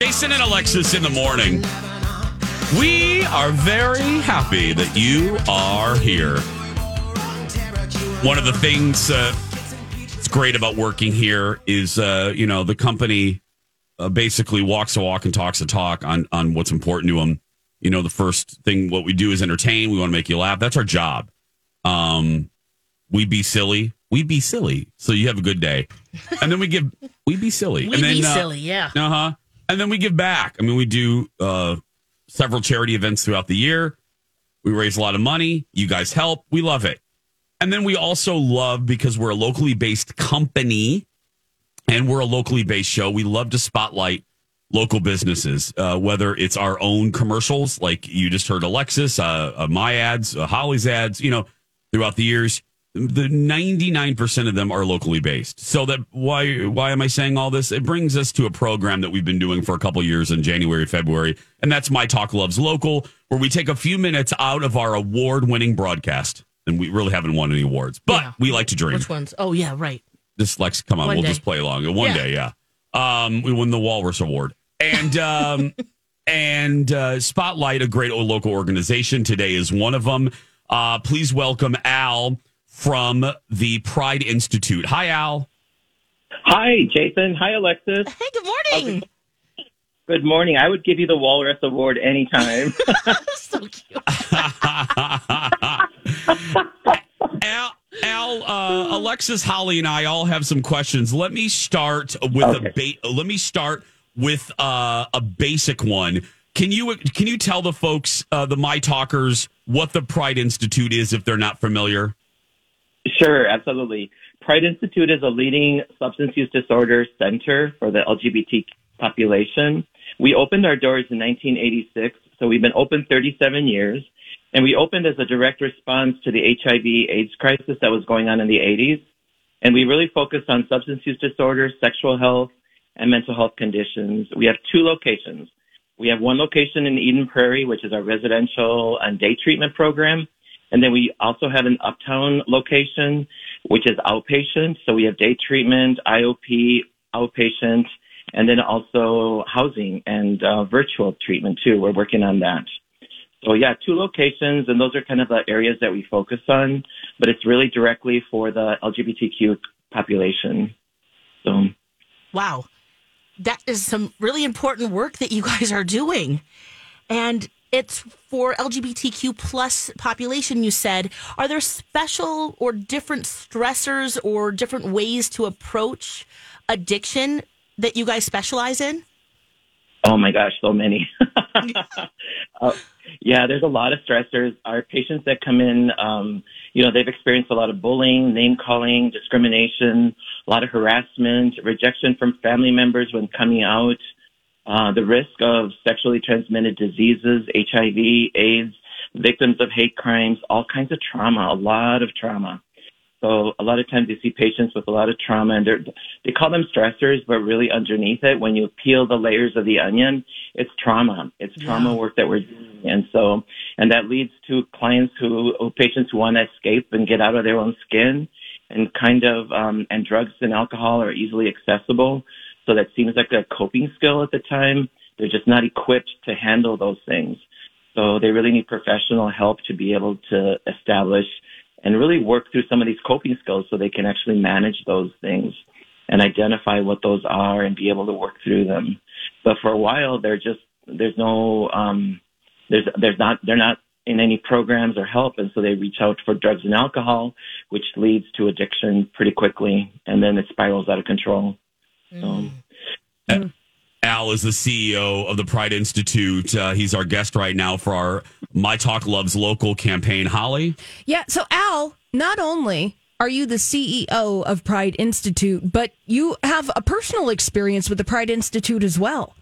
Jason and Alexis in the morning. We are very happy that you are here. One of the things uh, that's great about working here is, uh, you know, the company uh, basically walks a walk and talks a talk on on what's important to them. You know, the first thing what we do is entertain. We want to make you laugh. That's our job. Um, we be silly. We be silly. So you have a good day, and then we give. We be silly. We and then, be uh, silly, yeah. uh huh. And then we give back. I mean, we do uh, several charity events throughout the year. We raise a lot of money. You guys help. We love it. And then we also love because we're a locally based company and we're a locally based show. We love to spotlight local businesses, uh, whether it's our own commercials, like you just heard Alexis, uh, uh, my ads, uh, Holly's ads, you know, throughout the years. The 99% of them are locally based. So that why why am I saying all this? It brings us to a program that we've been doing for a couple years in January, February, and that's My Talk Loves Local, where we take a few minutes out of our award-winning broadcast. And we really haven't won any awards, but Yeah. we like to dream. Which ones? Oh, yeah, right. This Lex, come on, One we'll day. just play along. One Yeah. day, yeah. Um, we won the Walrus Award and um, and uh, spotlight a great local organization. Today is one of them. Uh, please welcome Al from the Pride Institute. Hi, Al. Hi, Jason. Hi, Alexis. Hey, good morning. Good morning. I would give you the Walrus Award anytime. so cute. Al, Al uh, Alexis, Holly, and I all have some questions. Let me start with a ba- let me start with uh, a basic one. Can you can you tell the folks, uh, the my talkers, what the Pride Institute is if they're not familiar? Sure, absolutely. Pride Institute is a leading substance use disorder center for the LGBT population. We opened our doors in 1986, so we've been open 37 years. And we opened as a direct response to the HIV AIDS crisis that was going on in the 80s. And we really focused on substance use disorders, sexual health, and mental health conditions. We have two locations. We have one location in Eden Prairie, which is our residential and day treatment program. And then we also have an uptown location, which is outpatient. So we have day treatment, IOP, outpatient, and then also housing and uh, virtual treatment too. We're working on that. So yeah, two locations, and those are kind of the areas that we focus on, but it's really directly for the LGBTQ population. So Wow. That is some really important work that you guys are doing. And it's for LGBTQ plus population, you said. Are there special or different stressors or different ways to approach addiction that you guys specialize in? Oh my gosh, so many. uh, yeah, there's a lot of stressors. Our patients that come in, um, you know, they've experienced a lot of bullying, name calling, discrimination, a lot of harassment, rejection from family members when coming out, uh, the risk of sexually transmitted diseases, HIV, AIDS, victims of hate crimes, all kinds of trauma, a lot of trauma. So a lot of times you see patients with a lot of trauma and they're, they call them stressors, but really underneath it, when you peel the layers of the onion, it's trauma. It's trauma work that we're doing. And so, and that leads to clients who, who patients who want to escape and get out of their own skin and kind of, um, and drugs and alcohol are easily accessible. So that seems like a coping skill at the time. They're just not equipped to handle those things. So they really need professional help to be able to establish and really work through some of these coping skills so they can actually manage those things and identify what those are and be able to work through them. But for a while, they're just, there's no, um, there's, there's not, they're not in any programs or help. And so they reach out for drugs and alcohol, which leads to addiction pretty quickly. And then it spirals out of control. So, Al is the CEO of the Pride Institute. Uh, he's our guest right now for our My Talk Loves Local campaign. Holly? Yeah. So, Al, not only are you the CEO of Pride Institute, but you have a personal experience with the Pride Institute as well.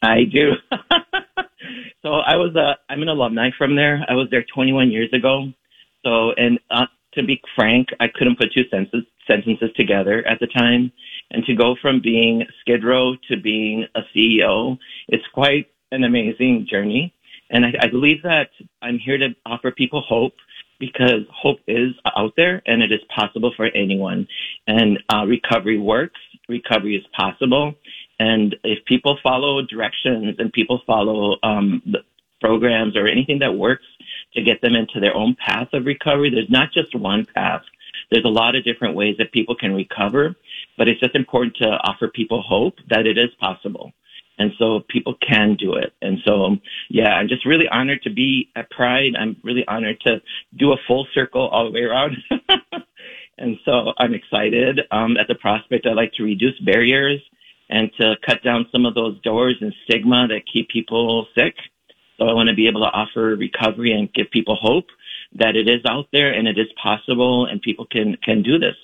I do. so I was a, I'm an alumni from there. I was there 21 years ago. So, and uh, to be frank, I couldn't put two sentences, sentences together at the time. And to go from being Skid Row to being a CEO, it's quite an amazing journey. And I, I believe that I'm here to offer people hope because hope is out there and it is possible for anyone. And uh, recovery works. Recovery is possible. And if people follow directions and people follow um, programs or anything that works to get them into their own path of recovery, there's not just one path. There's a lot of different ways that people can recover, but it's just important to offer people hope that it is possible. And so people can do it. And so, yeah, I'm just really honored to be at Pride. I'm really honored to do a full circle all the way around. and so I'm excited um, at the prospect. I'd like to reduce barriers and to cut down some of those doors and stigma that keep people sick. So I want to be able to offer recovery and give people hope that it is out there and it is possible and people can, can do this.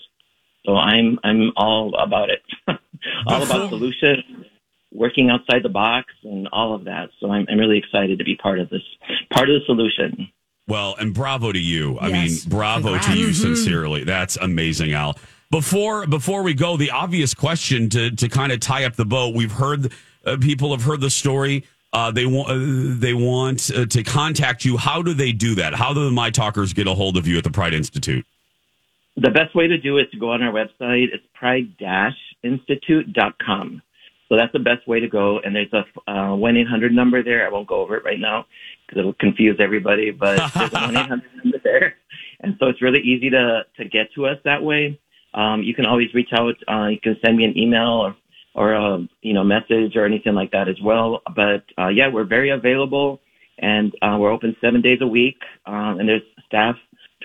So I'm, I'm all about it. all about solutions, working outside the box and all of that. So I'm, I'm really excited to be part of this, part of the solution. Well, and bravo to you. I mean, bravo Congrats. to you sincerely. That's amazing, Al. Before before we go, the obvious question to to kind of tie up the boat. We've heard uh, people have heard the story. Uh, they want uh, they want uh, to contact you. How do they do that? How do the My Talkers get a hold of you at the Pride Institute? The best way to do it is to go on our website. It's pride-institute.com. So that's the best way to go. And there's a uh, 1-800 number there. I won't go over it right now because it'll confuse everybody, but there's a 1-800 number there. And so it's really easy to, to get to us that way. Um, you can always reach out. Uh, you can send me an email or, or a, you know, message or anything like that as well. But, uh, yeah, we're very available and, uh, we're open seven days a week. Um, and there's staff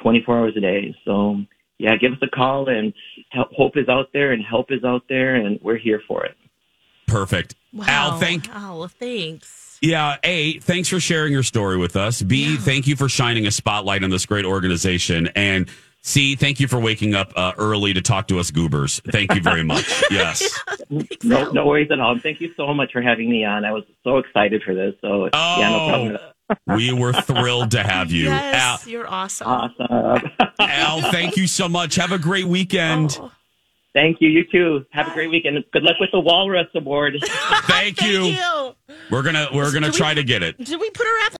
24 hours a day. So, yeah, give us a call and help, hope is out there and help is out there and we're here for it. Perfect. Wow. Al, thank Al, thanks. yeah. A, thanks for sharing your story with us. B, thank you for shining a spotlight on this great organization. And C, thank you for waking up uh, early to talk to us goobers. Thank you very much. yes. No, no worries at all. Thank you so much for having me on. I was so excited for this. So yeah, no problem. We were thrilled to have you. Yes, you're awesome. Awesome. Al, Al, thank you so much. Have a great weekend. Oh, Thank you. You too. Have a great weekend. Good luck with the Walrus Award. Thank, you. thank you. We're gonna we're gonna Do we- try to get it. Did we put her our